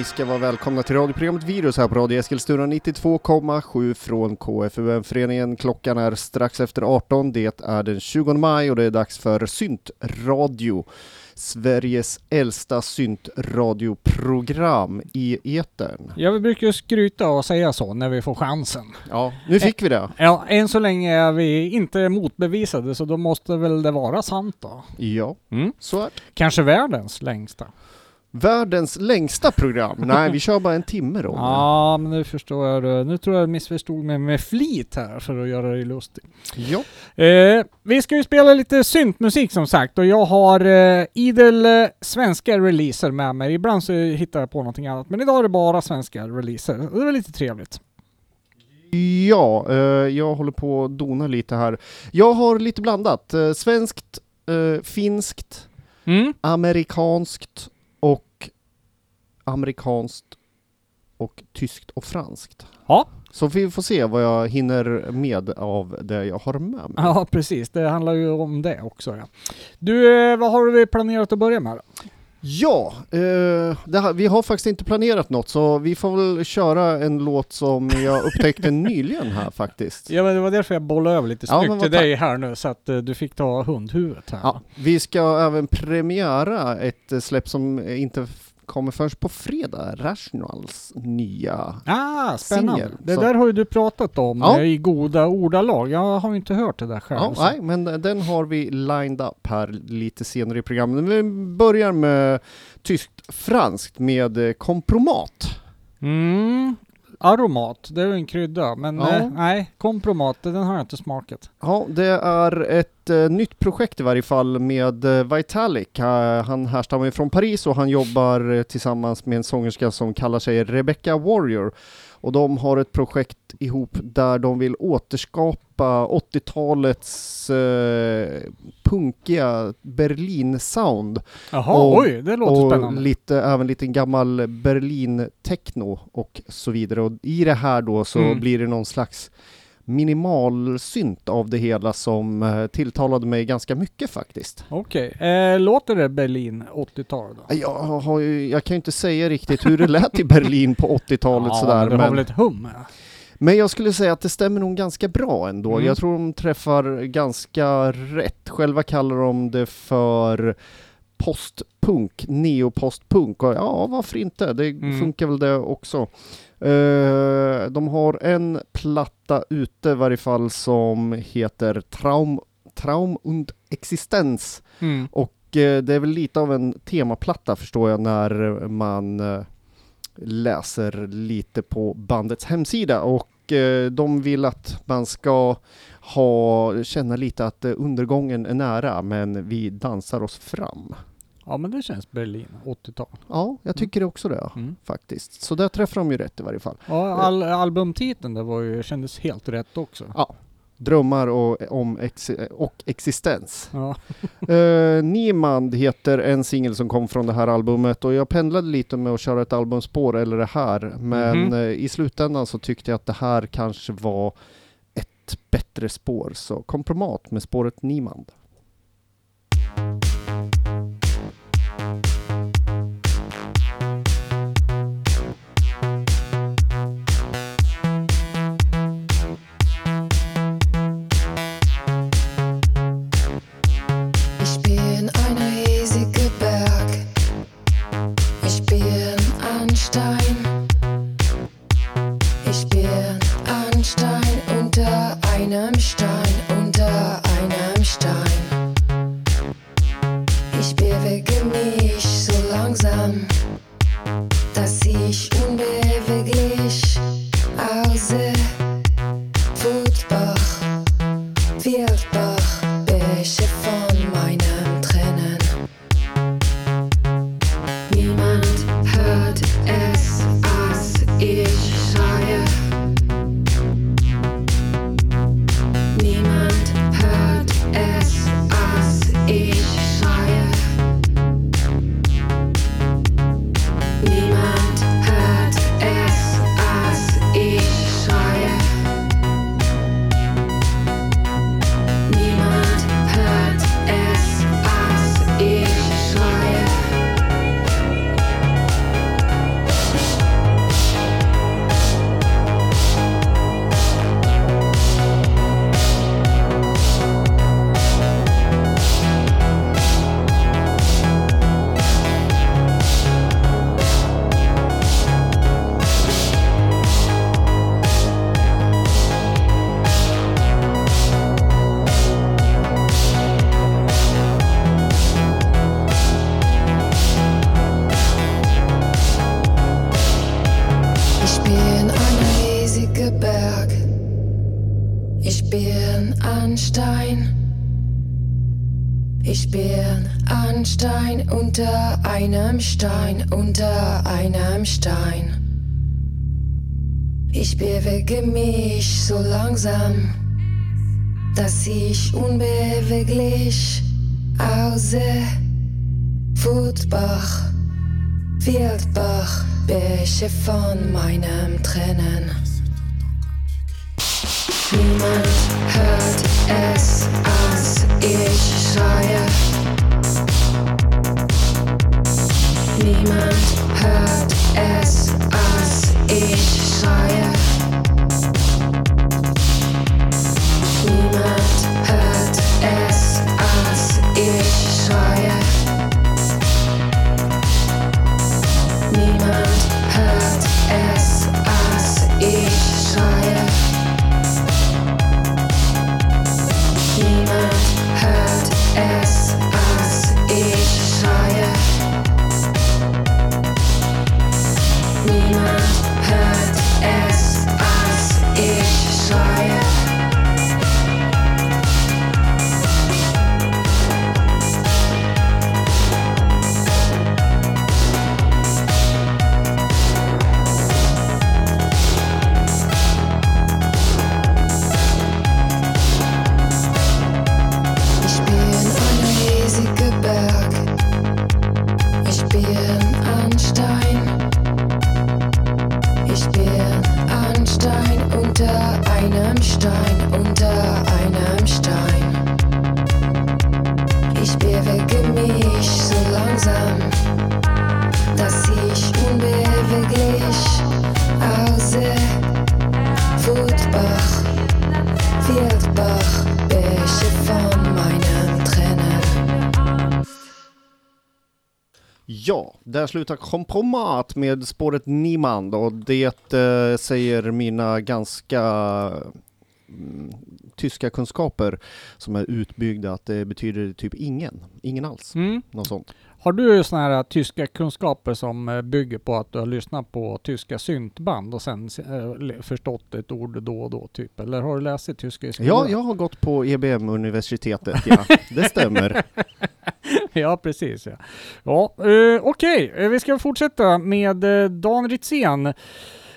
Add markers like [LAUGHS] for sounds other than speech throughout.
Ni ska vara välkomna till radioprogrammet Virus här på Radio Eskilstuna 92,7 från KFUM-föreningen. Klockan är strax efter 18, det är den 20 maj och det är dags för Syntradio. Sveriges äldsta syntradioprogram i etern. Ja, vi brukar ju skryta och säga så när vi får chansen. Ja, nu fick vi det. Ja, än så länge är vi inte motbevisade så då måste väl det vara sant då. Ja, Mm. så är det. Kanske världens längsta. Världens längsta program. [LAUGHS] Nej, vi kör bara en timme då. Ja, men nu förstår jag. det. Nu tror jag jag missförstod mig med flit här för att göra dig lustig. Ja. Eh, vi ska ju spela lite syntmusik som sagt och jag har eh, idel eh, svenska releaser med mig. Ibland så hittar jag på någonting annat, men idag är det bara svenska releaser. Det är lite trevligt. Ja, eh, jag håller på att dona lite här. Jag har lite blandat. Eh, svenskt, eh, finskt, Mm. amerikanskt amerikanskt och tyskt och franskt. Ja. Så vi får se vad jag hinner med av det jag har med mig. Ja, precis. Det handlar ju om det också. Ja. Du, eh, vad har vi planerat att börja med? då? Ja, eh, här, vi har faktiskt inte planerat något så vi får väl köra en låt som jag upptäckte [LAUGHS] nyligen här faktiskt. Ja, men det var därför jag bollade över lite Ja, snyggt men till dig här nu, så att eh, du fick ta hundhuvudet här. Ja, vi ska även premiära ett släpp som inte kommer först på fredag, Rationals nya. Ah, spännande. Singel, det så- där har ju du pratat om Ja. eh, i goda ordalag. Jag har ju inte hört det där själv. Ja, nej, men den har vi lined up här lite senare i programmet. Vi börjar med tyskt-franskt med eh, kompromat. Mm, aromat, det är ju en krydda. Men Ja. eh, nej, kompromat, den har jag inte smakat. Ja, det är ett eh, nytt projekt i varje fall med eh, Vitalik. Han härstammar ju från Paris och han jobbar eh, tillsammans med en sångerska som kallar sig Rebecca Warrior. Och de har ett projekt ihop där de vill återskapa 80-talets eh, punkiga Berlin-sound. Jaha, Och- oj, det låter och spännande. lite, även lite gammal Berlin-techno och så vidare. Och i det här då så Mm. blir det någon slags minimalsynt av det hela som eh, tilltalade mig ganska mycket faktiskt. Okej, eh, låter det Berlin 80-tal då? Jag, har ju, jag kan ju inte säga riktigt hur det lät i Berlin på 80-talet ja, sådär, men du har men, väl ett hum? ja. men jag skulle säga att det stämmer nog ganska bra ändå. Mm. Jag tror de träffar ganska rätt. Själva kallar de det för postpunk, neopostpunk. Och ja, varför inte? Det Mm. funkar väl det också. Eh, de har en platta ute i varje fall som heter Traum, Traum und Existenz. Mm. Och eh, det är väl lite av en temaplatta förstår jag när man eh, läser lite på bandets hemsida och de vill att man ska ha, känna lite att undergången är nära men vi dansar oss fram. Ja, men det känns Berlin 80-tal. Ja, jag tycker det också det Mm. faktiskt. Så där träffar de ju rätt i varje fall. Ja, all, albumtiteln det var ju, kändes helt rätt också. Ja. Drömmar och, om ex, och existens. Ja. Uh, [LAUGHS] Niemand heter en singel som kom från det här albumet och jag pendlade lite med att köra ett albumspår eller det här men Mhm. eh, i slutändan så tyckte jag att det här kanske var ett bättre spår så kompromat med spåret Niemand. Stein, unter einem Stein. Ich bewege mich so langsam, dass ich unbeweglich aussehe. Footbach, Wildbach, Bäche von meinem Trennen. Niemand hört es, als ich schreie. Niemand hört es, als ich schreie. Niemand där slutar Kompromat med spåret Niemand och det eh, säger mina ganska mm, tyska kunskaper som är utbyggda att det betyder typ ingen, ingen alls, Mm. något sånt. Har du såna här tyska kunskaper som eh, bygger på att du har lyssnat på tyska syntband och sen eh, förstått ett ord då och då typ? Eller har du läst tyska i skolan? Ja, jag har gått på EBM-universitetet, ja, [LAUGHS] det stämmer. [LAUGHS] ja, precis. Ja, ja eh, okej. Eh, Vi ska fortsätta med Dan Ritzén.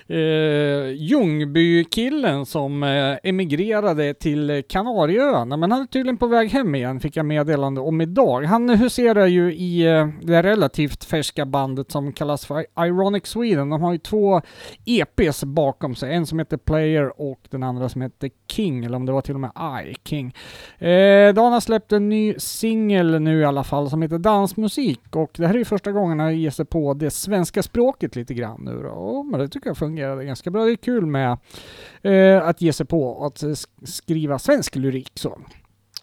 Eh, Ljungby-killen som eh, emigrerade till Kanarieöarna, men han är tydligen på väg hem igen, fick jag meddelande om idag. Han eh, huserar ju i eh, det relativt färska bandet som kallas för Ironic Sweden. De har ju två EPs bakom sig, en som heter Player och den andra som heter King, eller om det var till och med I, King. Eh, Dan har släppt en ny singel nu i alla fall som heter Dansmusik och det här är ju första gången han ger sig på det svenska språket lite grann nu då. Oh, men det tycker jag funkar fungerade ganska bra. Det är kul med eh, att ge sig på att sk- skriva svensk lyrik så.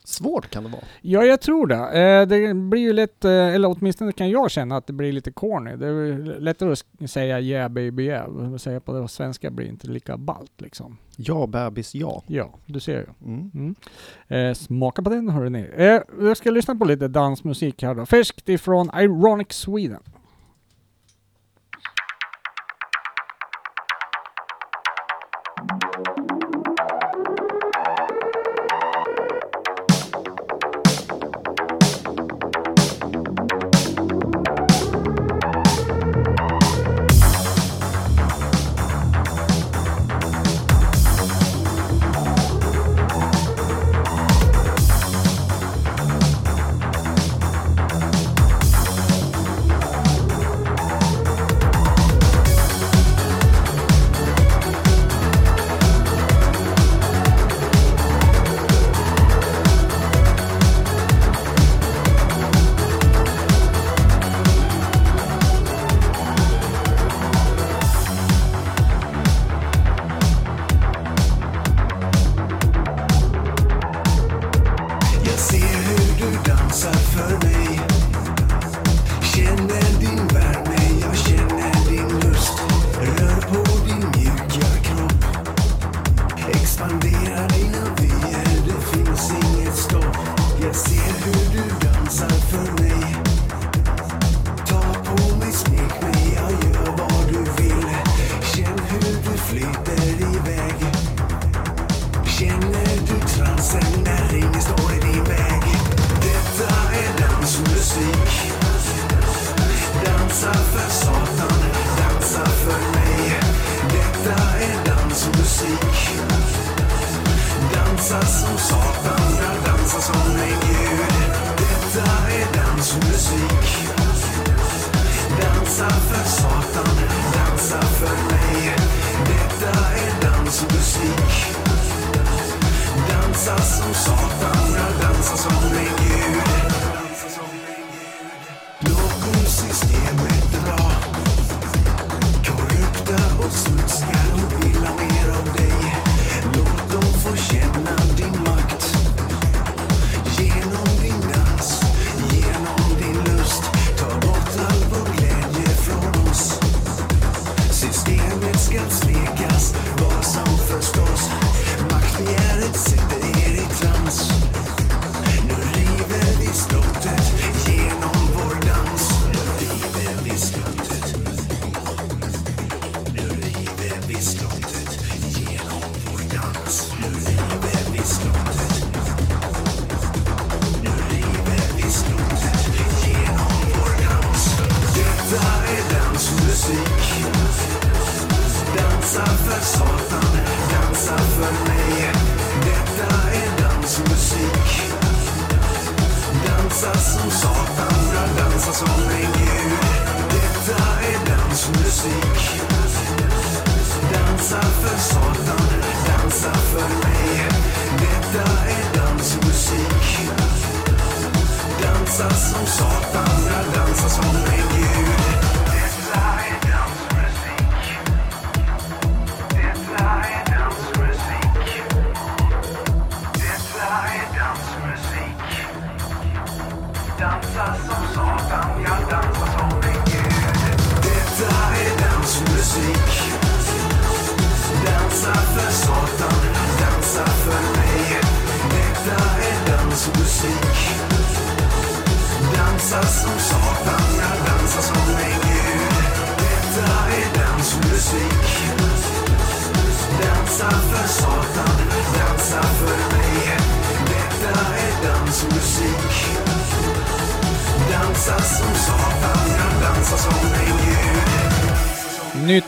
Svårt kan det vara. Ja, jag tror det. Eh, det blir ju lätt, eh, eller åtminstone kan jag känna att det blir lite corny. Det är lättare att säga yeah baby yeah. Säga på det svenska blir inte lika ballt liksom. Ja, bebis, ja. Ja, du ser ju. Mm. Mm. Eh, smaka på den hörni. Eh, jag ska lyssna på lite dansmusik här då. Färskt ifrån Ironic Sweden.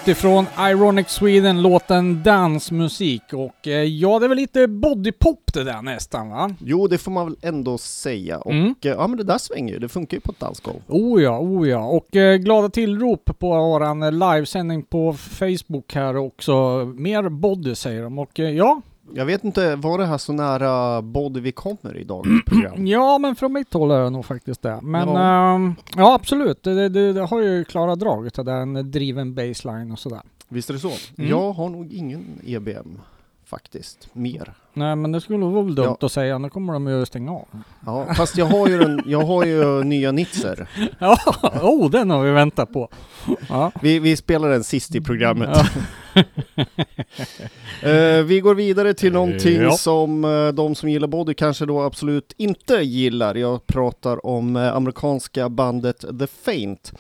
Nytt ifrån Ironic Sweden, låten Dansmusik. Och eh, ja, det är väl lite bodypop det där nästan va? Jo, det får man väl ändå säga. Och Mm. eh, ja, men det där svänger ju. Det funkar ju på ett dansgolv. Oh ja, oh ja. Och eh, glada tillrop på våran eh, livesändning på Facebook här också. Mer body säger de. Och ja, Jag vet inte, var det här så nära body vi kommer i dagens [CLEARS THROAT] program? ja men från mitt håll är det nog faktiskt det. Men Ja. ja, ja absolut, det, det, det har ju klara drag utav den driven baseline och sådär. Visst är det så? Mm. Jag har nog ingen EBM faktiskt, mer. Nej men det skulle vara väl dumt Ja. att säga, nu kommer de ju stänga av. Ja, fast jag har ju, den, jag har ju [LAUGHS] nya Nitzer. Ja, oh den har vi väntat på. Ja. Vi, vi spelar den sist i programmet. Ja. [LAUGHS] Eh, vi går vidare till någonting Ja. som eh, de som gillar body kanske då absolut inte gillar. Jag pratar om eh, amerikanska bandet The Faint.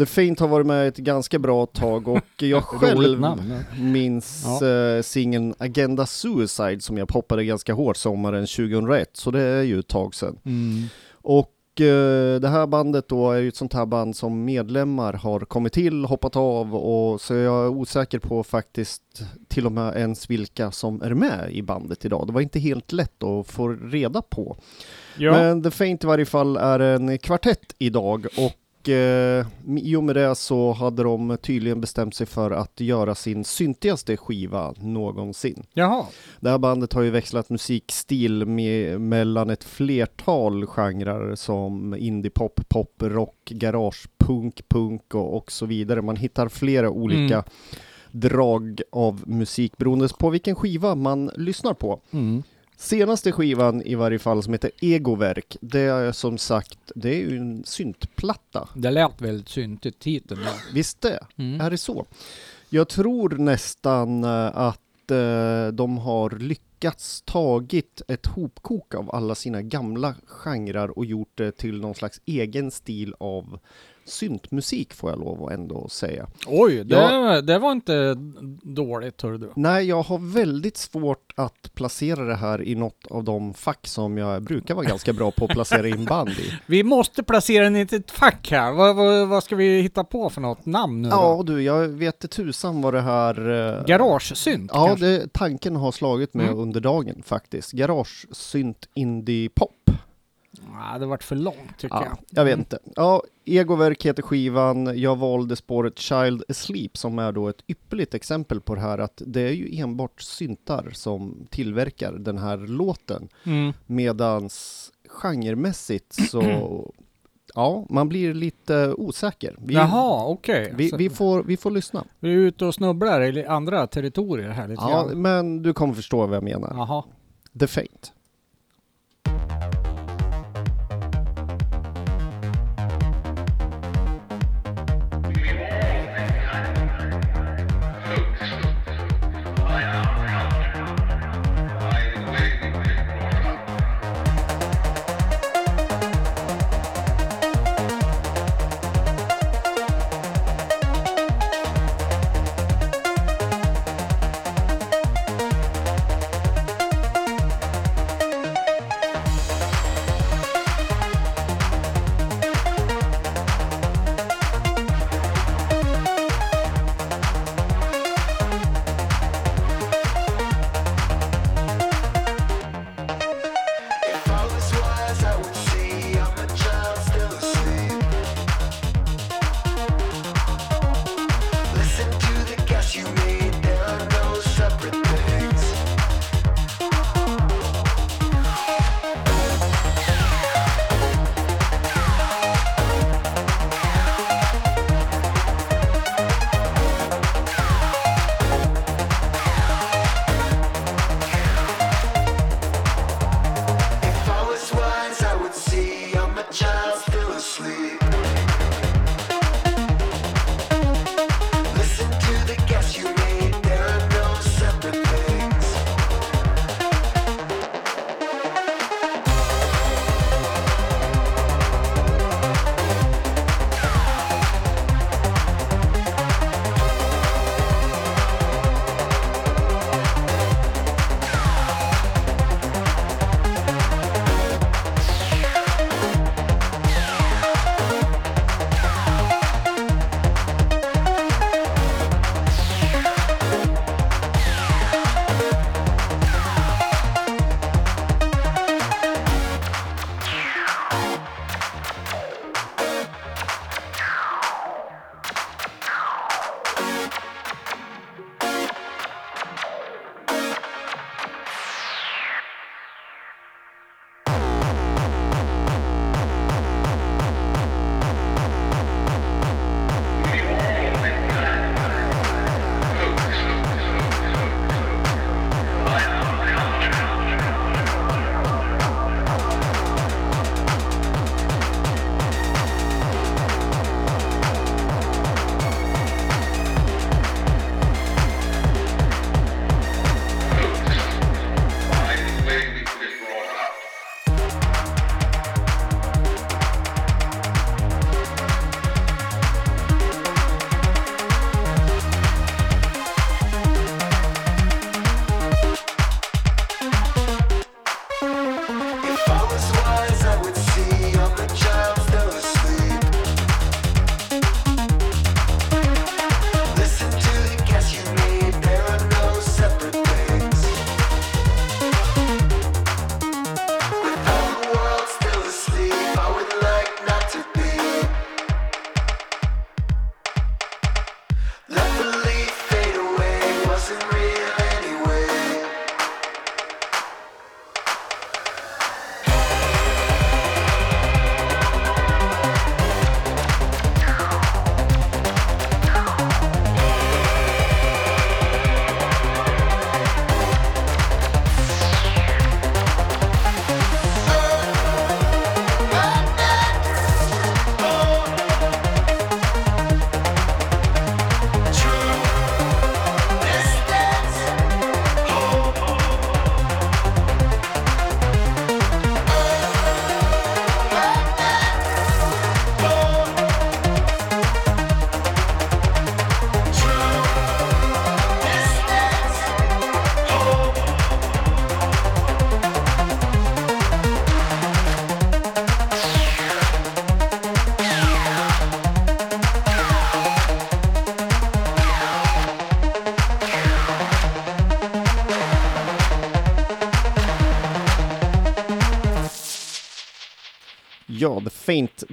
The Faint har varit med ett ganska bra tag och jag [LAUGHS] själv namn. minns Ja. eh, singeln Agenda Suicide som jag poppade ganska hårt sommaren 2001, så det är ju ett tag sedan. Mm. Och eh, det här bandet då är ju ett sånt här band som medlemmar har kommit till, hoppat av och så jag är osäker på faktiskt till och med ens vilka som är med i bandet idag. Det var inte helt lätt att få reda på. Ja. Men The Faint i varje fall är en kvartett idag och eh, i och med det så hade de tydligen bestämt sig för att göra sin syntigaste skiva någonsin. Jaha. Det här bandet har ju växlat musikstil med, mellan ett flertal genrer som indiepop, pop, rock, garage, punk, punk och, och så vidare. Man hittar flera olika Mm. drag av musik beroende på vilken skiva man lyssnar på. Mm. Senaste skivan i varje fall som heter Egoverk, det är som sagt, det är ju en syntplatta. Det lät väldigt syntigt titeln där. Visst det? Mm. Är det så? Jag tror nästan eh, att eh, de har lyckats tagit ett hopkok av alla sina gamla genrer och gjort det till någon slags egen stil av syntmusik får jag lov att ändå säga. Oj, det, Ja. det var inte dåligt hör du. Nej, jag har väldigt svårt att placera det här i något av de fack som jag brukar vara ganska bra på att placera in band i. [LAUGHS] Vi måste placera den i ett fack här. Vad, vad, vad ska vi hitta på för något namn nu Ja då? du, jag vet inte tusan vad det här... eh, Garagesynt Ja, det, tanken har slagit mig Mm. under dagen faktiskt. Garage, synt, indie, pop. Ja, det vart för långt tycker Ja, jag. jag vet inte. Ja, Egoverk heter skivan. Jag valde spåret Child Asleep som är då ett ypperligt exempel på det här att det är ju enbart syntar som tillverkar den här låten. Mm. Medans genremässigt så, [CLEARS THROAT] ja, man blir lite osäker. Vi, Jaha, okej. vi, Så vi, får, vi får lyssna. vi är ute och snubblar i andra territorier här lite Ja, grann. men du kommer förstå vad jag menar. Jaha. The Faint.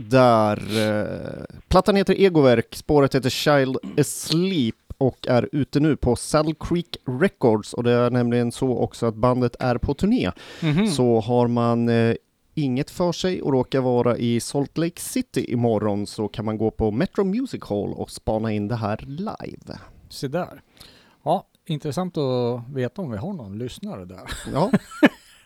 Där. eh, Plattan heter Egoverk, spåret heter Child Asleep och är ute nu på Saddle Creek Records och det är nämligen så också att bandet är på turné. Mhm. Så har man eh, inget för sig och råkar vara i Salt Lake City imorgon så kan man gå på Metro Music Hall och spana in det här live. Se där. Ja, intressant att veta om vi har någon lyssnare där. Ja. [LAUGHS]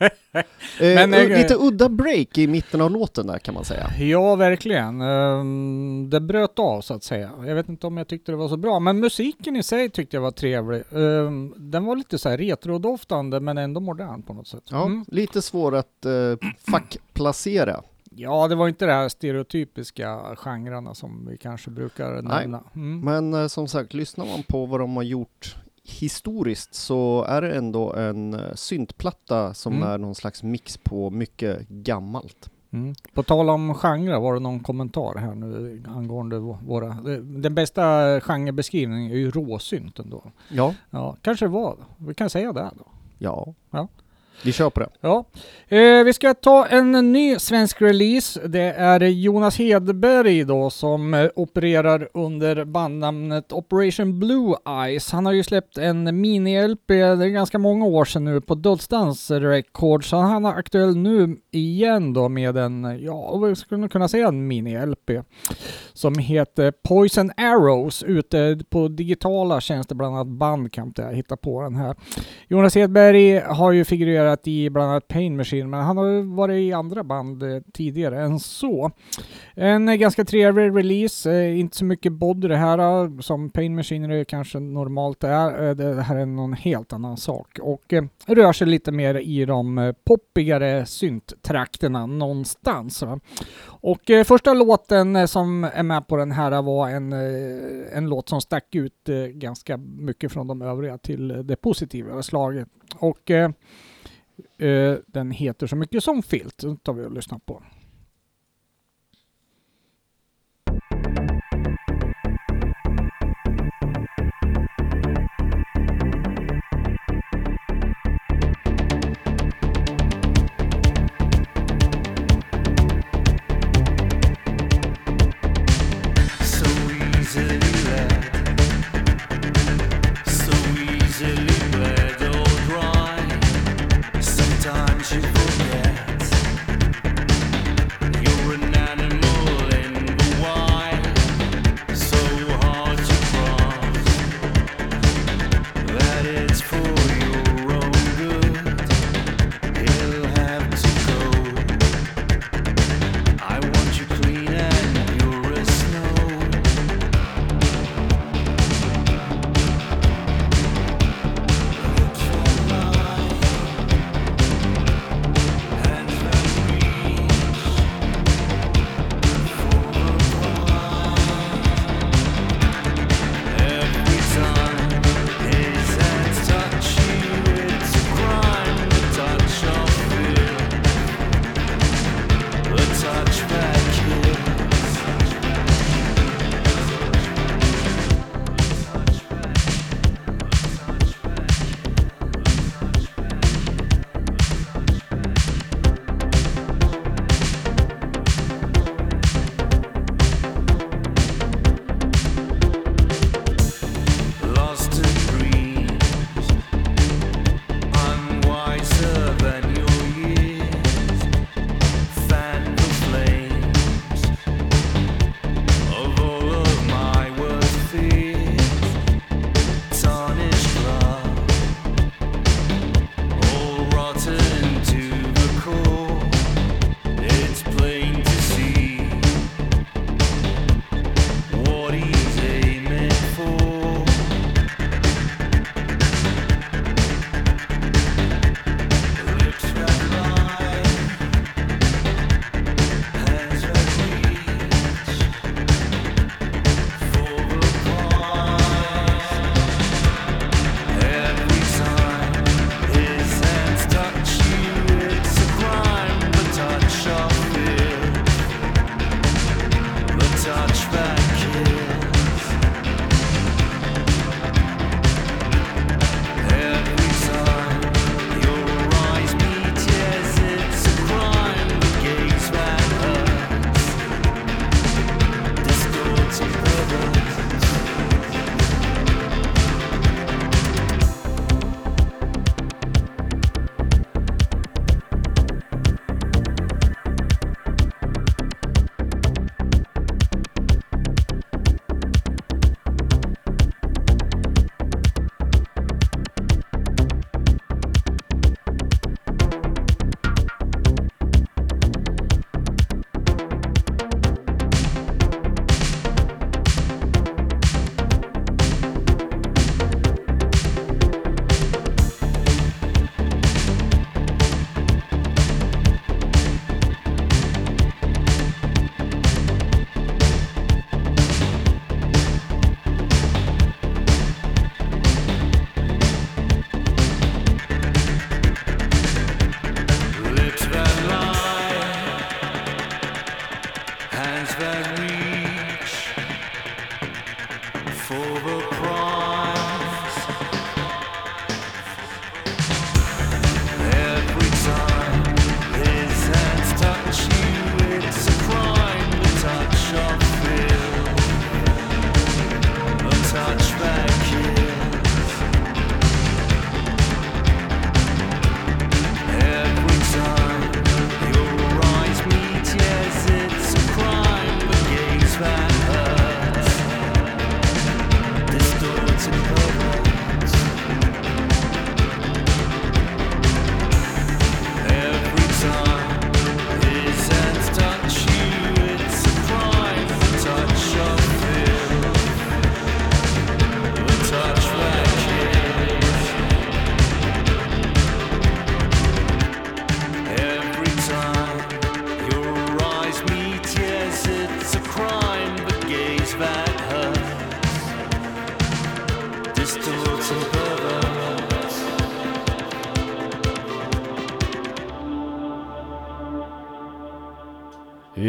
eh, Men, eh, lite udda break i mitten av låten där kan man säga. Ja, verkligen. Ehm, det bröt av så att säga. Jag vet inte om jag tyckte det var så bra, men musiken i sig tyckte jag var trevlig. Ehm, den var lite så här retrodoftande, men ändå modern på något sätt. Ja, Mm. lite svår att eh, fackplacera. Ja, det var inte de här stereotypiska genrerna som vi kanske brukar Nej. nämna. Mm. Men eh, som sagt, lyssnar man på vad de har gjort historiskt så är det ändå en eh, syntplatta som Mm. är någon slags mix på mycket gammalt. Mm. På tal om genre, var det någon kommentar här nu angående vå- våra... Den bästa genrebeskrivningen är ju råsynt ändå. Ja, Ja, kanske det var. Vi kan säga det då. ja. Ja. Vi kör på det. Ja, eh, vi ska ta en ny svensk release. Det är Jonas Hedberg då som eh, opererar under bandnamnet Operation Blue Eyes. Han har ju släppt en mini-LP, det är ganska många år sedan nu, på Dödsdans Records. Så han är aktuell nu igen då med en, ja, vad skulle man kunna säga en mini-LP som heter Poison Arrows ute på digitala tjänster, bland annat Bandcamp där jag hittar på den här. Jonas Hedberg har ju figurerat i bland annat Pain Machine, men han har varit i andra band eh, tidigare än så. En eh, ganska trevlig release, eh, inte så mycket body det här eh, som Pain Machine är kanske normalt är. Eh, det här är någon helt annan sak och eh, rör sig lite mer i de eh, poppigare synttrakterna någonstans. Va? Och eh, första låten eh, som är med på den här var en, eh, en låt som stack ut eh, ganska mycket från de övriga till eh, det positiva slaget. Och eh, Eh, den heter så mycket som Filt. Den tar vi och lyssnar på.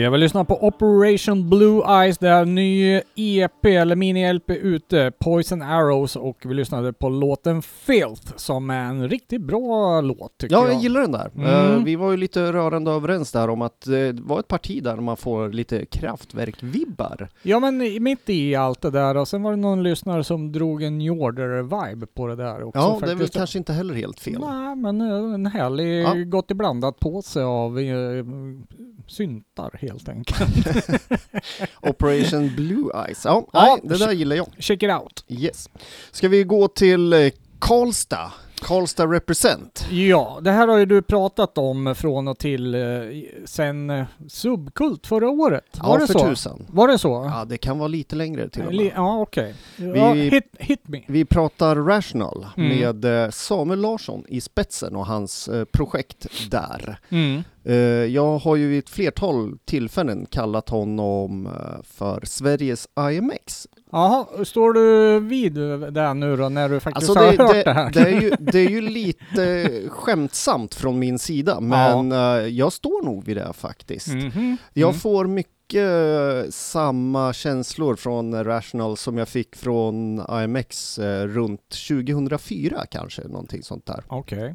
Jag vill lyssna på Operation Blue Eyes, det är en ny EP eller mini-LP ute, Poison Arrows och vi lyssnade på låten Filth som är en riktigt bra låt tycker Ja, jag. jag gillar den där. Mm. Eh, vi var ju lite rörande överens där om att eh, det var ett parti där man får lite kraftverk-vibbar. Ja men i- mitt i allt det där och sen var det någon lyssnare som drog en New Order-vibe på det där också Ja, det är väl faktiskt. kanske inte heller helt fel. Nej, men eh, en härlig, Ja. gott iblandat påse av eh, syntar helt enkelt. [LAUGHS] Operation Blue Eyes. Ja, Ja, nej, det där gillar jag. Check it out. Yes. Ska vi gå till eh, Karlstad? Karlstad Represent. Ja, det här har ju du pratat om från och till eh, sen eh, Subkult förra året. Var ja, det för så? tusan. Var det så? Ja, det kan vara lite längre till och med. Ja, okej. Ja, Vi- hit, hit me. Vi pratar Rational Mm. med eh, Samuel Larsson i spetsen och hans eh, projekt där. Mm. Eh, Jag har ju vid ett flertal tillfällen kallat honom eh, för Sveriges IMX. Jaha, står du vid det nu då när du faktiskt Alltså har det, hört det, det, här? det, är ju, det är ju lite skämtsamt från min sida, men eh, jag står nog vid det faktiskt. Mhm. Jag Mm. får mycket eh, samma känslor från Rational som jag fick från IMX eh, runt 2004 kanske, någonting sånt där. Okej.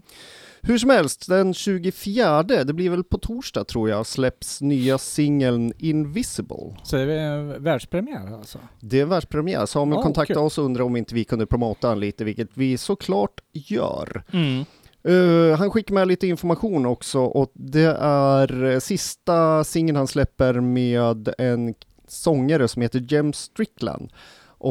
Hur som helst, den 24, det blir väl på torsdag tror jag, släpps nya singeln Invisible. Så det är världspremiär alltså? Det är världspremiär. Samuel Ja, kontaktade kul. oss och undrade om inte vi kunde promota den lite, vilket vi såklart gör. Mm. Eh, han skickar med lite information också och det är eh, sista singeln han släpper med en sångare som heter Jem Strickland.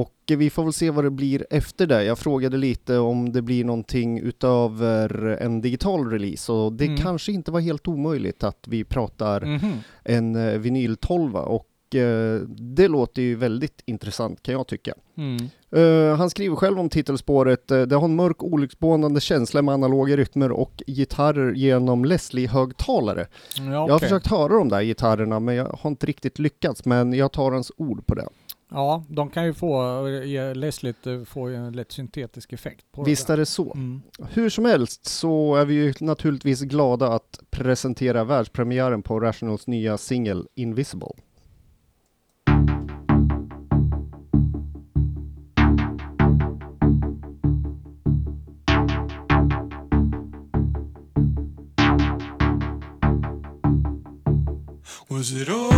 Och vi får väl se vad det blir efter det. Jag frågade lite om det blir någonting utöver en digital release och det Mm. kanske inte var helt omöjligt att vi pratar Mhm. en eh, vinyl 12 och eh, det låter ju väldigt intressant kan jag tycka. Mm. Eh, han skriver själv om titelspåret, det har en mörk olycksbådande känsla med analoga rytmer och gitarrer genom Leslie-högtalare. Ja, Jag har försökt höra de där gitarrerna men jag har inte riktigt lyckats, men jag tar hans ord på det. Ja, de kan ju få, Leslie eh, få en lätt syntetisk effekt på Visst det. är det så. Mm. Hur som helst så är vi ju naturligtvis glada att presentera världspremiären på Rationals nya singel Invisible. Was it always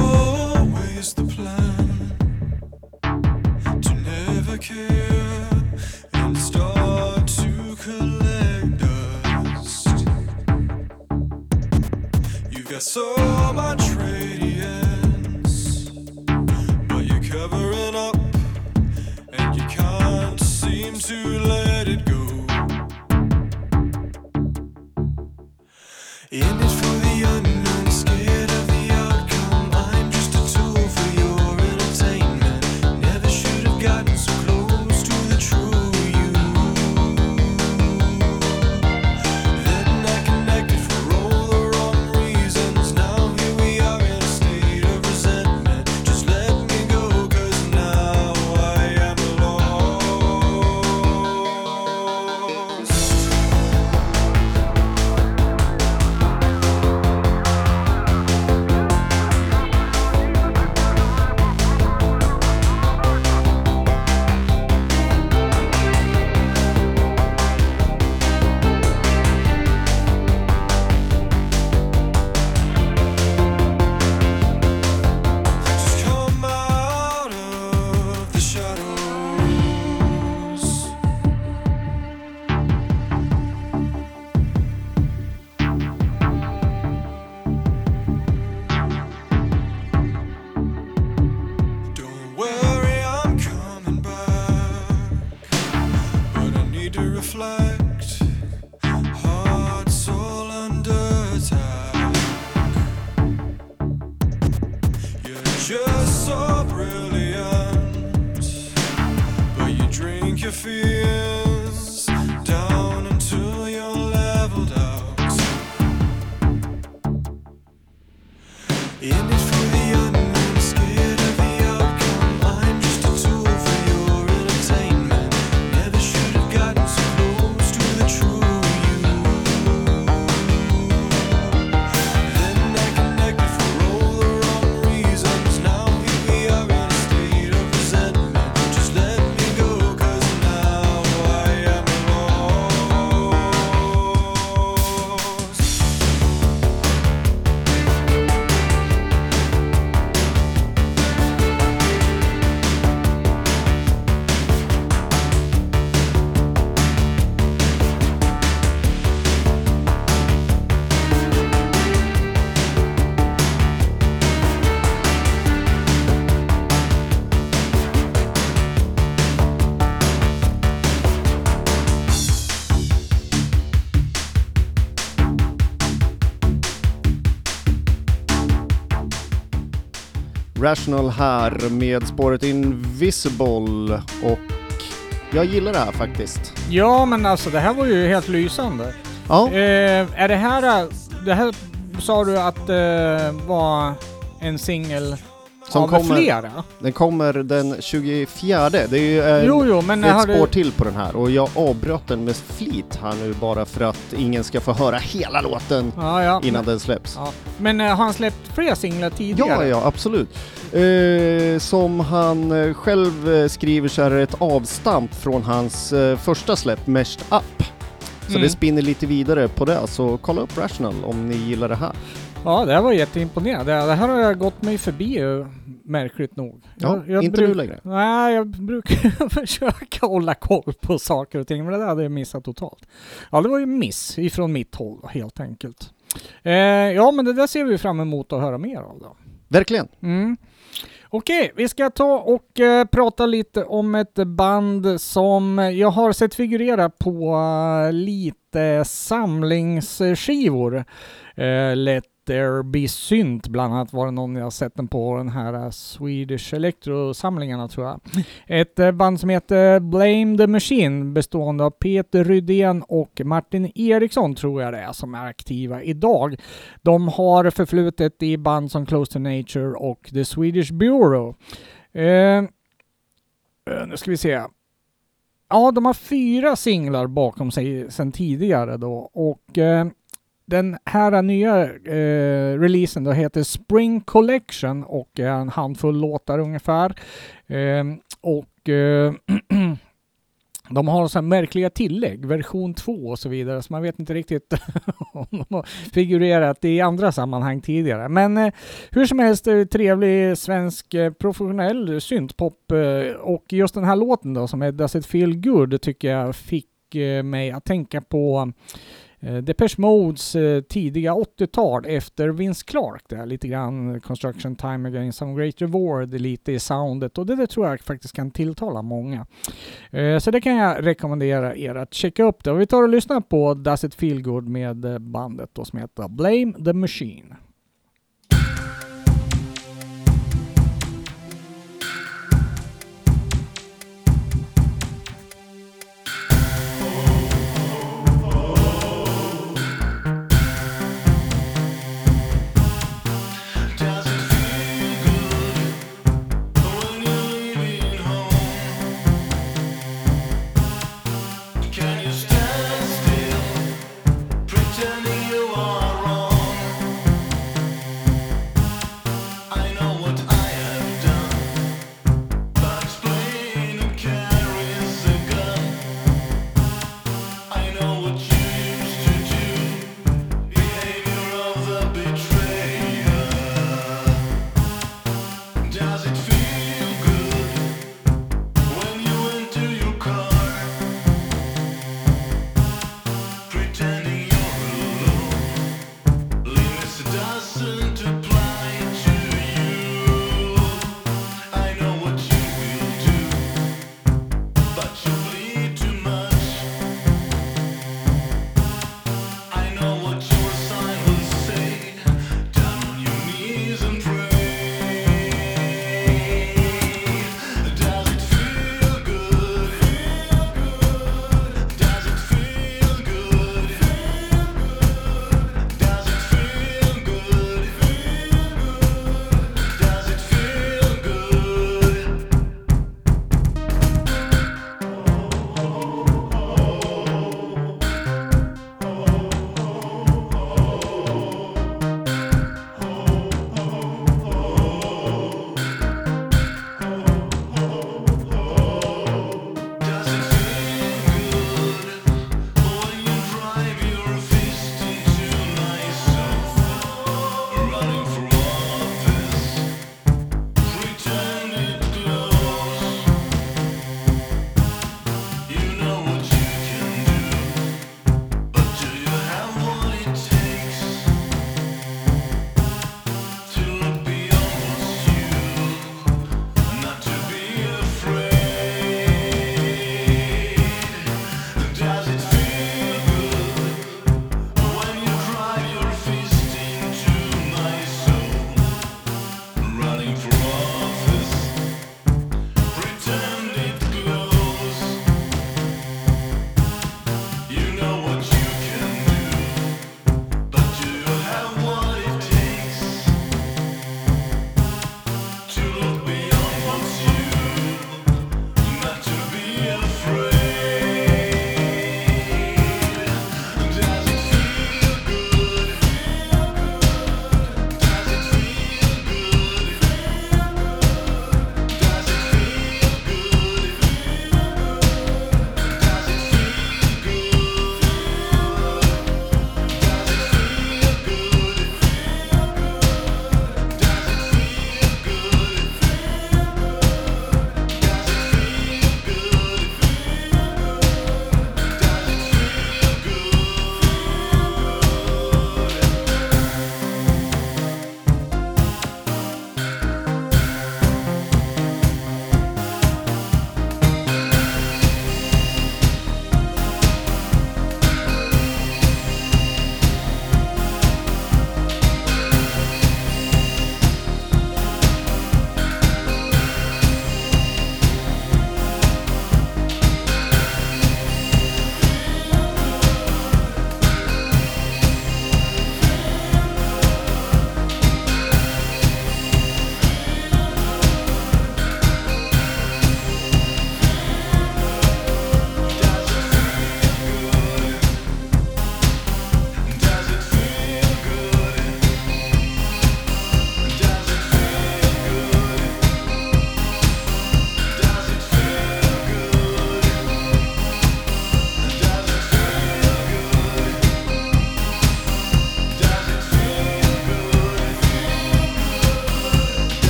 Got so much radiance, but you're covering up and you can't seem to let it go. Rational här med spåret Invisible och jag gillar det här faktiskt. Ja, men alltså det här var ju helt lysande. Ja, Eh, är det här... eh, Det här sa du att det var en singel Som av kommer- flera? den kommer den 24. Det är ju eh, Jo, jo, men ett spår du... till på den här och jag avbröt den med flit här nu bara för att ingen ska få höra hela låten Ja, ja. innan den släpps. Ja. Men eh, har han släppt fler singlar tidigare? Ja, ja, absolut. Eh, som han eh, själv skriver så är det ett avstamp från hans eh, första släpp, Meshed Up. Så Mm. det spinner lite vidare på det, så kolla upp Rational om ni gillar det här. Ja, det här var jätteimponerande. Det här har jag gått mig förbi märkligt nog. Ja, Jag- jag inte bruk- nu längre. Nej, jag brukar [LAUGHS] försöka hålla koll på saker och ting, men det där hade jag missat totalt. Ja, det var ju miss ifrån mitt håll helt enkelt. Eh, ja, men det där ser vi fram emot att höra mer av då. Verkligen. Mm. Okej, vi ska ta och eh, prata lite om ett band som jag har sett figurera på eh, lite samlingsskivor. Eh, Let There Be Synt bland annat var det någon jag sett den på, den här eh, Swedish Electro-samlingarna tror jag. Ett eh, band som heter Blame the Machine bestående av Peter Rydén och Martin Eriksson tror jag det är som är aktiva idag. De har förflutet i band som Close to Nature och The Swedish Bureau. Eh, eh nu ska vi se. Ja, de har fyra singlar bakom sig sedan tidigare då och eh, den här nya eh, releasen då heter Spring Collection och är en handfull låtar ungefär. Eh, och eh, [CLEARS THROAT] de har så här märkliga tillägg, version 2 och så vidare, så man vet inte riktigt [LAUGHS] om de har figurerat i andra sammanhang tidigare. Men eh, hur som helst, eh, trevlig svensk eh, professionell syntpop eh, och just den här låten då som är Does it feel good tycker jag fick eh, mig att tänka på eh, Eh, Depeche Modes eh, tidiga 80-tal efter Vince Clark där, lite grann Construction Time again, Some Great Reward, lite i soundet och det det tror jag faktiskt kan tilltala många. Eh, så det kan jag rekommendera er att checka upp det. Och vi tar och lyssnar på Does It Feel Good med bandet då som heter Blame the Machine.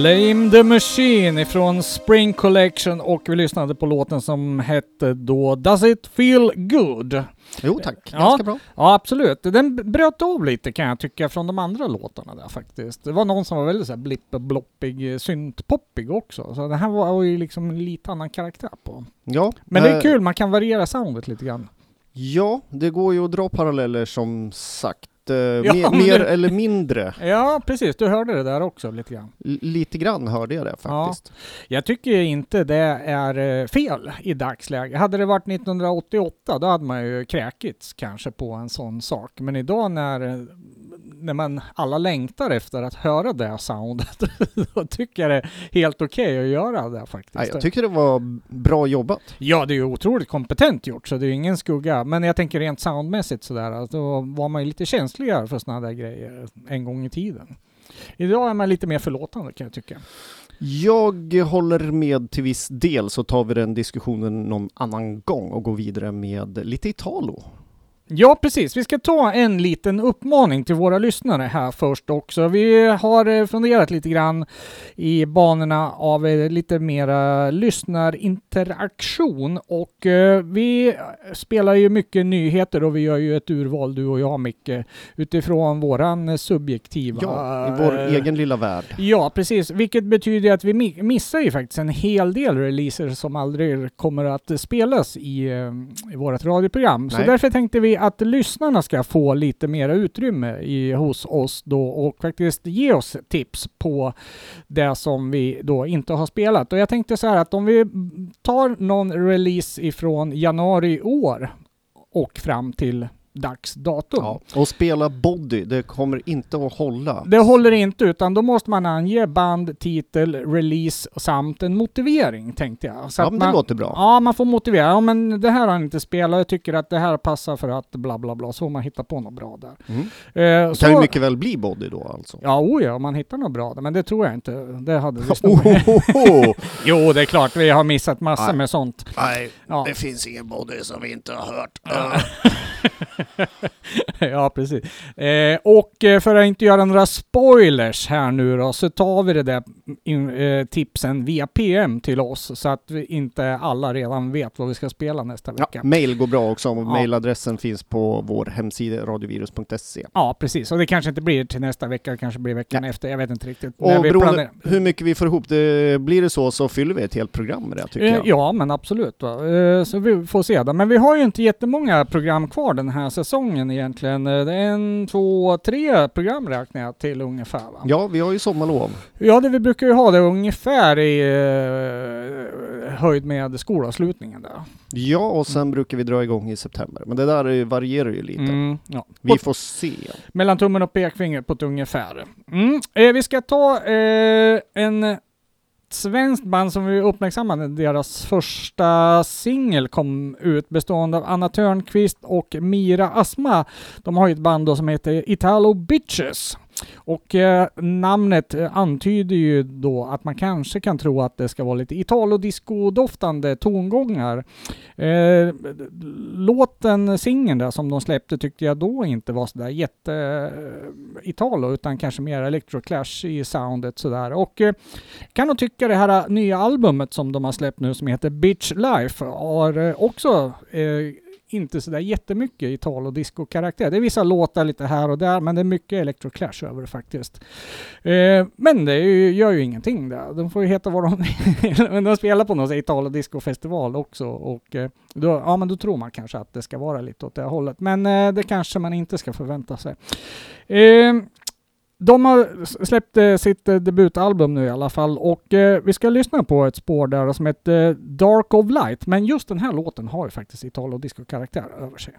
Blame the Machine ifrån Spring Collection och vi lyssnade på låten som hette då Does It Feel Good? Jo tack, Ja. ganska bra. Ja, absolut. Den bröt av lite kan jag tycka från de andra låtarna där faktiskt. Det var någon som var väldigt såhär blipp-bloppig, eh, syntpoppig också. Så det här var ju liksom lite annan karaktär på. Ja, Men det är eh, kul, man kan variera soundet lite grann. Ja, det går ju att dra paralleller som sagt. Eh, [LAUGHS] Ja, mer, det- eller mindre. Ja, precis. Du hörde det där också lite grann. L- lite grann hörde jag det Ja. faktiskt. Jag tycker inte det är eh, fel i dagsläget. Hade det varit 1988 då hade man ju kräkits kanske på en sån sak. Men idag när, eh, när man alla längtar efter att höra det soundet, [LAUGHS] då tycker jag det är helt okej att göra det faktiskt. Jag tycker det var bra jobbat. Ja, det är ju otroligt kompetent gjort, så det är ingen skugga. Men jag tänker rent soundmässigt sådär, att då var man ju lite känsligare för sådana där grejer en gång i tiden. Idag är man lite mer förlåtande kan jag tycka. Jag håller med till viss del så tar vi den diskussionen någon annan gång och går vidare med lite Italo. Ja, precis. Vi ska ta en liten uppmaning till våra lyssnare här först också. Vi har eh, funderat lite grann i banorna av eh, lite mera lyssnarinteraktion och eh, vi spelar ju mycket nyheter och vi gör ju ett urval du och jag Micke utifrån våran subjektiva... Ja, i vår eh, egen lilla värld. Ja, precis. Vilket betyder att vi mi- missar ju faktiskt en hel del releaser som aldrig kommer att spelas i, i vårt radioprogram. Så Nej. därför tänkte vi att lyssnarna ska få lite mera utrymme i, hos oss då och faktiskt ge oss tips på det som vi då inte har spelat. Och jag tänkte så här att om vi tar någon release ifrån januari i år och fram till dags datum. Ja. Och spela Body, det kommer inte att hålla. Det håller inte utan då måste man ange band, titel, release samt en motivering tänkte jag. Så Ja, men det man, låter bra. Ja, man får motivera. Ja, men det här har han inte spelat. Jag tycker att det här passar för att bla bla bla. Så man hitta på något bra där. Mm. Eh, Det så, kan ju mycket väl bli Body då alltså. Ja, oh ja, om man hittar något bra där. Men det tror jag inte. Det hade vi! [LAUGHS] Jo, det är klart. Vi har missat massor Nej. med sånt. Nej, Ja. det finns ingen Body som vi inte har hört. [LAUGHS] [LAUGHS] ja, precis. Eh, och eh, för att inte göra några spoilers här nu då, så tar vi det där in, eh, tipsen via PM till oss så att vi inte alla redan vet vad vi ska spela nästa Ja, vecka. mail går bra också. Ja. Mailadressen finns på vår hemsida radiovirus.se. Ja, precis. Och det kanske inte blir till nästa vecka, det kanske blir veckan efter. Jag vet inte riktigt. Och beroende hur mycket vi får ihop, det, blir det så så fyller vi ett helt program med det tycker Eh, jag. Ja, men absolut. Eh, Så vi får se då. Men vi har ju inte jättemånga program kvar den här säsongen egentligen. Eh, Det är en, två, tre program räknar jag till ungefär. Va? Ja, vi har ju sommarlov. Ja, det vi brukar ju ha det ungefär i eh, höjd med skolavslutningen där. Ja, och sen brukar vi dra igång i september. Men det där är- varierar ju lite. Mm, ja. Vi får se. Mellan tummen och pekfingret på ett ungefär. Mm. Eh, vi ska ta eh, en svenskt band som vi uppmärksammade. Deras första singel kom ut bestående av Anna Törnqvist och Mira Asma. De har ju ett band då som heter Italo Bitches. Och eh, namnet eh, antyder ju då att man kanske kan tro att det ska vara lite Italo-disco-doftande tongångar. Eh, låten, singeln där som de släppte tyckte jag då inte var sådär jätte eh, Italo utan kanske mer electroclash i soundet sådär. Och eh, kan nog tycka det här nya albumet som de har släppt nu som heter Bitch Life har eh, också eh, inte sådär jättemycket Italo disco-karaktär. Det är vissa låtar lite här och där men det är mycket electroclash över det faktiskt. Eh, men det ju, gör ju ingenting där. De får ju heta vad de vill. [LAUGHS] men de spelar på någon Italo disco-festival också och eh, då, ja, men då tror man kanske att det ska vara lite åt det hållet. Men eh, det kanske man inte ska förvänta sig. Eh, de har släppt eh, sitt eh, debutalbum nu i alla fall och eh, vi ska lyssna på ett spår där som heter Dark of Light. Men just den här låten har ju faktiskt Italo disco-karaktär över sig.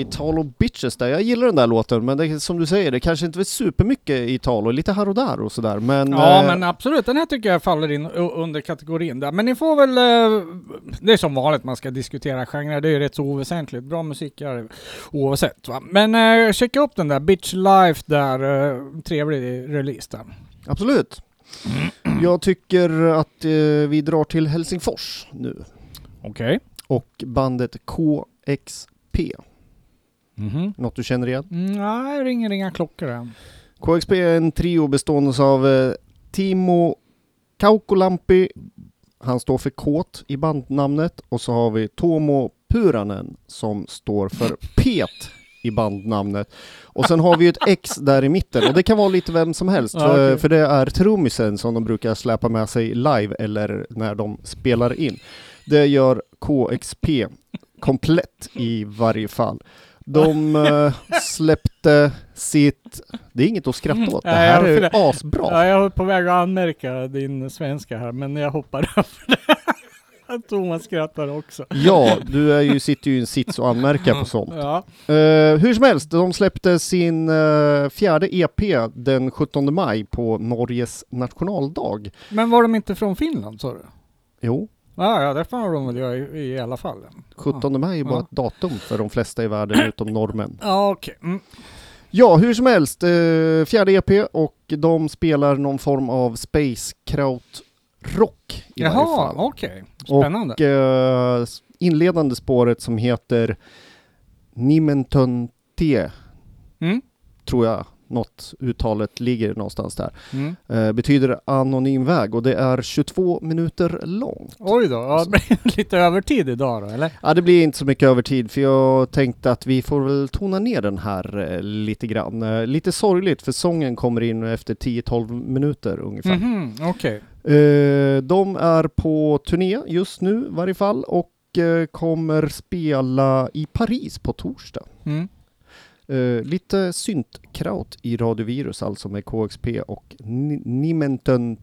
Italo Bitches där. Jag gillar den där låten, men det, som du säger, det kanske inte är supermycket Italo, lite här och där och sådär. Men, Ja eh, men absolut, den här tycker jag faller in under kategorin där. Men ni får väl, eh, det är som vanligt man ska diskutera genrer, det är ju rätt så oväsentligt. Bra musik är det oavsett va. Men eh, checka upp den där, Bitch Life där, eh, trevlig release där. Absolut. [CLEARS THROAT] Jag tycker att eh, vi drar till Helsingfors nu. Okej. Och bandet KXP. Mhm. Något du känner igen? Mm, nej, ringer inga klockor än. KXP är en trio bestående av eh, Timo Kaukolampi, han står för Kåt i bandnamnet, och så har vi Tomo Puranen som står för Pet i bandnamnet. Och sen har vi ju ett X där i mitten, och det kan vara lite vem som helst, Ja, för, okej. för det är trummisen som de brukar släpa med sig live eller när de spelar in. Det gör KXP komplett i varje fall. De eh, släppte sitt... Det är inget att skratta åt, det här är asbra. Ja, jag var på väg att anmärka din svenska här, men jag hoppar [LAUGHS] över det. Thomas skrattar också. Ja, du är ju, sitter ju i en sits och anmärker på sånt. Ja. Eh, hur som helst, de släppte sin eh, fjärde EP den 17 maj på Norges nationaldag. Men var de inte från Finland sa du? Jo, Ja, ja, det får de väl göra i, i alla fall. 17 maj är bara Ja. ett datum för de flesta i världen [CLEARS THROAT] utom norrmän. Ja, okej. Mm. Ja, hur som helst, eh, fjärde EP och de spelar någon form av Space Kraut rock i varje Jaha, fall. okej. Spännande. Och eh, inledande spåret som heter Nimentön T, Mm. tror jag något uttalet ligger någonstans där. Mm. Eh, betyder anonym väg och det är 22 minuter långt. Oj då, ja, det blir [LAUGHS] lite övertid idag då, eller? Ja, det blir inte så mycket övertid för jag tänkte att vi får väl tona ner den här eh, lite grann. Eh, lite sorgligt för sången kommer in efter 10-12 minuter ungefär. Mhm, okej. Eh, de är på turné just nu i varje fall och eh, kommer spela i Paris på torsdag. Mm. Uh, lite syntkraut i Radiovirus, alltså med KXP och Nimenton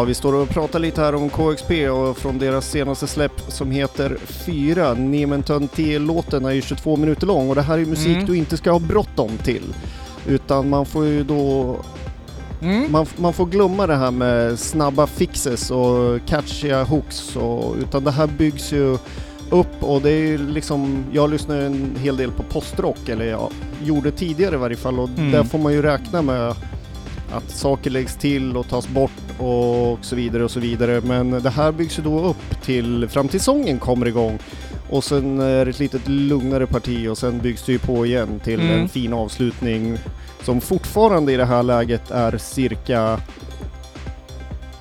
Ja, vi står och pratar lite här om KXP och från deras senaste släpp som heter 4. Nementon T-låten är ju 22 minuter lång och det här är musik Mm. du inte ska ha bråttom till. Utan man får ju då Mm. man, man får glömma det här med snabba fixes och catchiga hooks och, utan det här byggs ju upp och det är ju liksom, jag lyssnar ju en hel del på postrock, eller jag gjorde tidigare i varje fall och Mm. där får man ju räkna med att saker läggs till och tas bort och så vidare och så vidare. Men det här byggs ju då upp till fram till sången kommer igång och sen är det ett litet lugnare parti och sen byggs det ju på igen till Mm. en fin avslutning som fortfarande i det här läget är cirka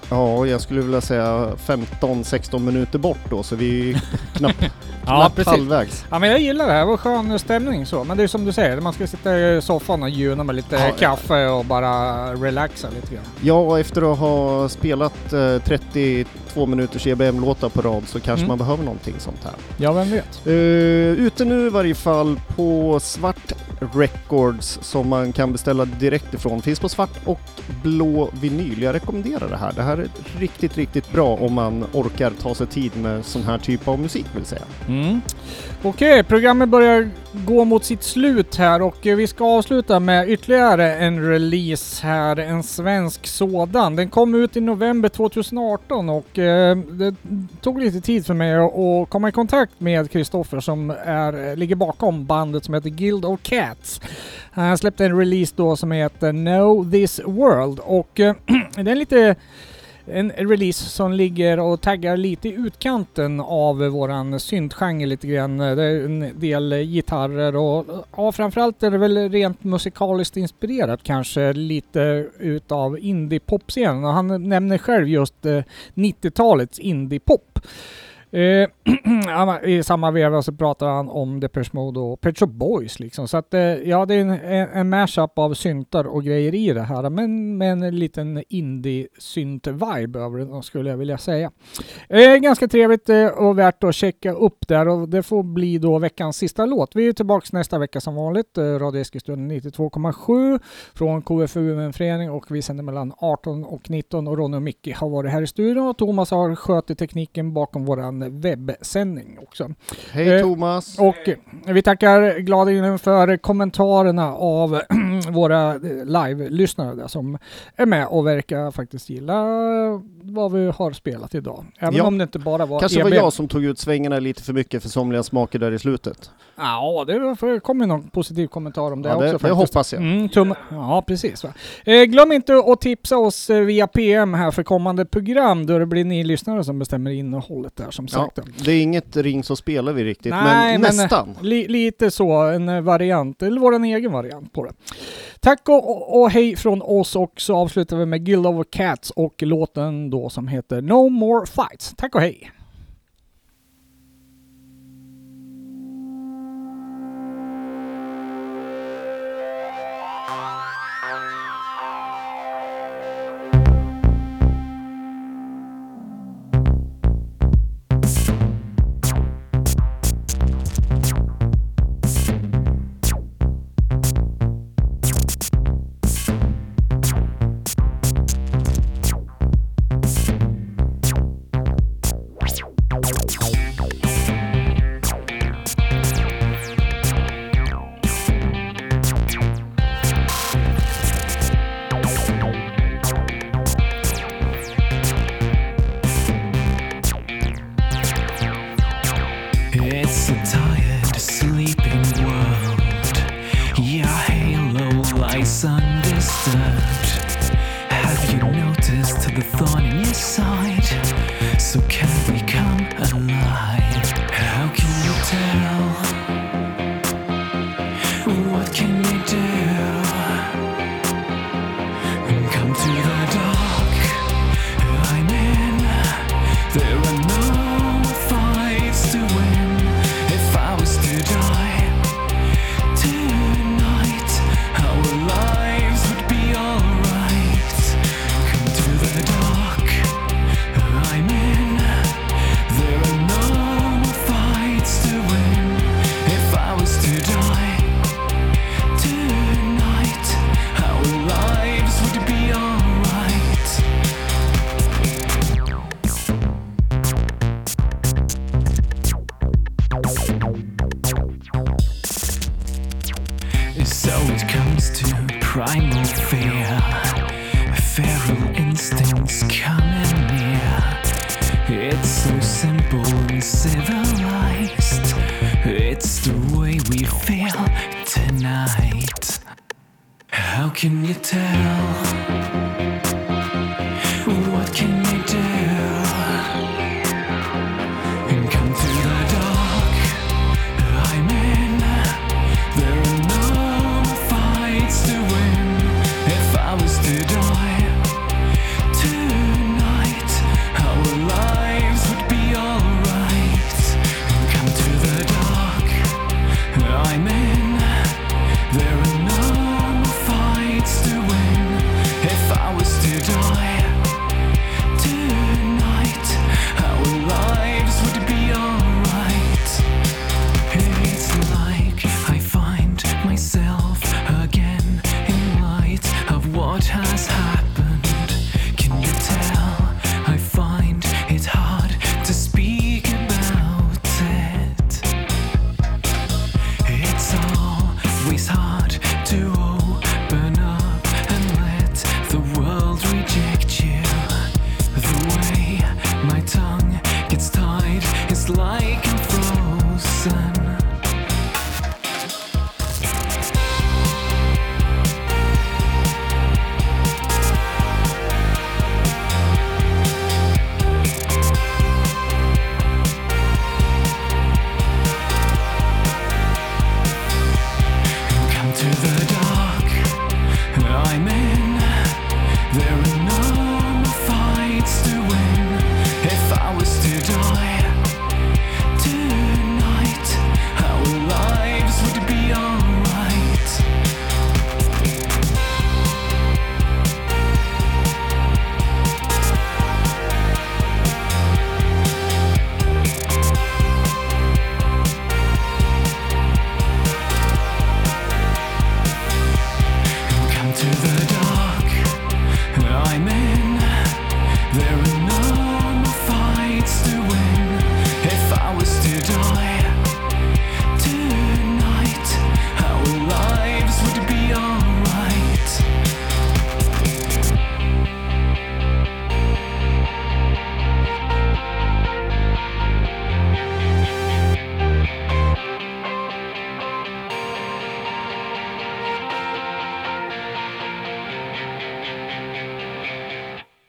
Ja, jag skulle vilja säga 15-16 minuter bort då, så vi är [LAUGHS] knappt, Ja, knappt precis. halvvägs. Ja men jag gillar det här, det var skön stämning så. Men det är som du säger, man ska sitta i soffan och ljuna med lite Ja, ja. kaffe och bara relaxa lite grann. Ja, efter att ha spelat eh, 32 minuters EBM-låtar på rad så kanske Mm. man behöver någonting sånt här. Ja, vem vet? Uh, ute nu i varje fall på Svart Records som man kan beställa direkt ifrån. Finns på svart och blå vinyl. Jag rekommenderar det här. Det här är riktigt, riktigt bra om man orkar ta sig tid med sån här typ av musik vill säga. Mm. Okej, programmet börjar gå mot sitt slut här och eh, vi ska avsluta med ytterligare en release här, en svensk sådan. Den kom ut i november 2018 och eh, det tog lite tid för mig att komma i kontakt med Kristoffer som är, eh, ligger bakom bandet som heter Guild of Cats. Han släppte en release då som heter Know This World och [CLEARS THROAT] det är lite en release som ligger och taggar lite i utkanten av våran syntgenre lite grann. Det är en del gitarrer och ja, framförallt är det väl rent musikaliskt inspirerat kanske lite utav indiepop scenen Och Han nämner själv just eh, 90-talets indiepop. Eh, [CLEARS THROAT] I samma veva så pratar han om Depeche Mode och Pet Shop Boys liksom. Så att eh, ja, det är en, en, mashup av syntar och grejer i det här. Men med en liten indie-synt-vibe över det skulle jag vilja säga. Eh, ganska trevligt eh, och värt att checka upp där och det får bli då veckans sista låt. Vi är tillbaka nästa vecka som vanligt. Eh, Radio Eskilstuna 92,7 från KFUM en förening och vi sänder mellan 18 och 19 och Ronny och Micke har varit här i studion och Thomas har skött tekniken bakom våran webbsändning också. Hej Eh, Thomas! Och vi tackar gladeligen för kommentarerna av [CLEARS THROAT] våra eh, live-lyssnare som är med och verkar faktiskt gilla vad vi har spelat idag. Även Ja. om det inte bara var Kanske var EB. jag som tog ut svängarna lite för mycket för somliga smaker där i slutet. Ja, det kommer någon positiv kommentar om det Ja, också det, det faktiskt. hoppas jag. Mm, tum- ja, precis. Eh, glöm inte att tipsa oss eh, via PM här för kommande program då det blir ni lyssnare som bestämmer innehållet där som Ja, sagt. det är inget ring så spelar vi riktigt, Nej, men, men- nästan. Li- lite så, en eh, variant, eller vår egen variant på det. Tack och, och, och hej från oss och så avslutar vi med Guild of Cats och låten då som heter No More Fights. Tack och hej!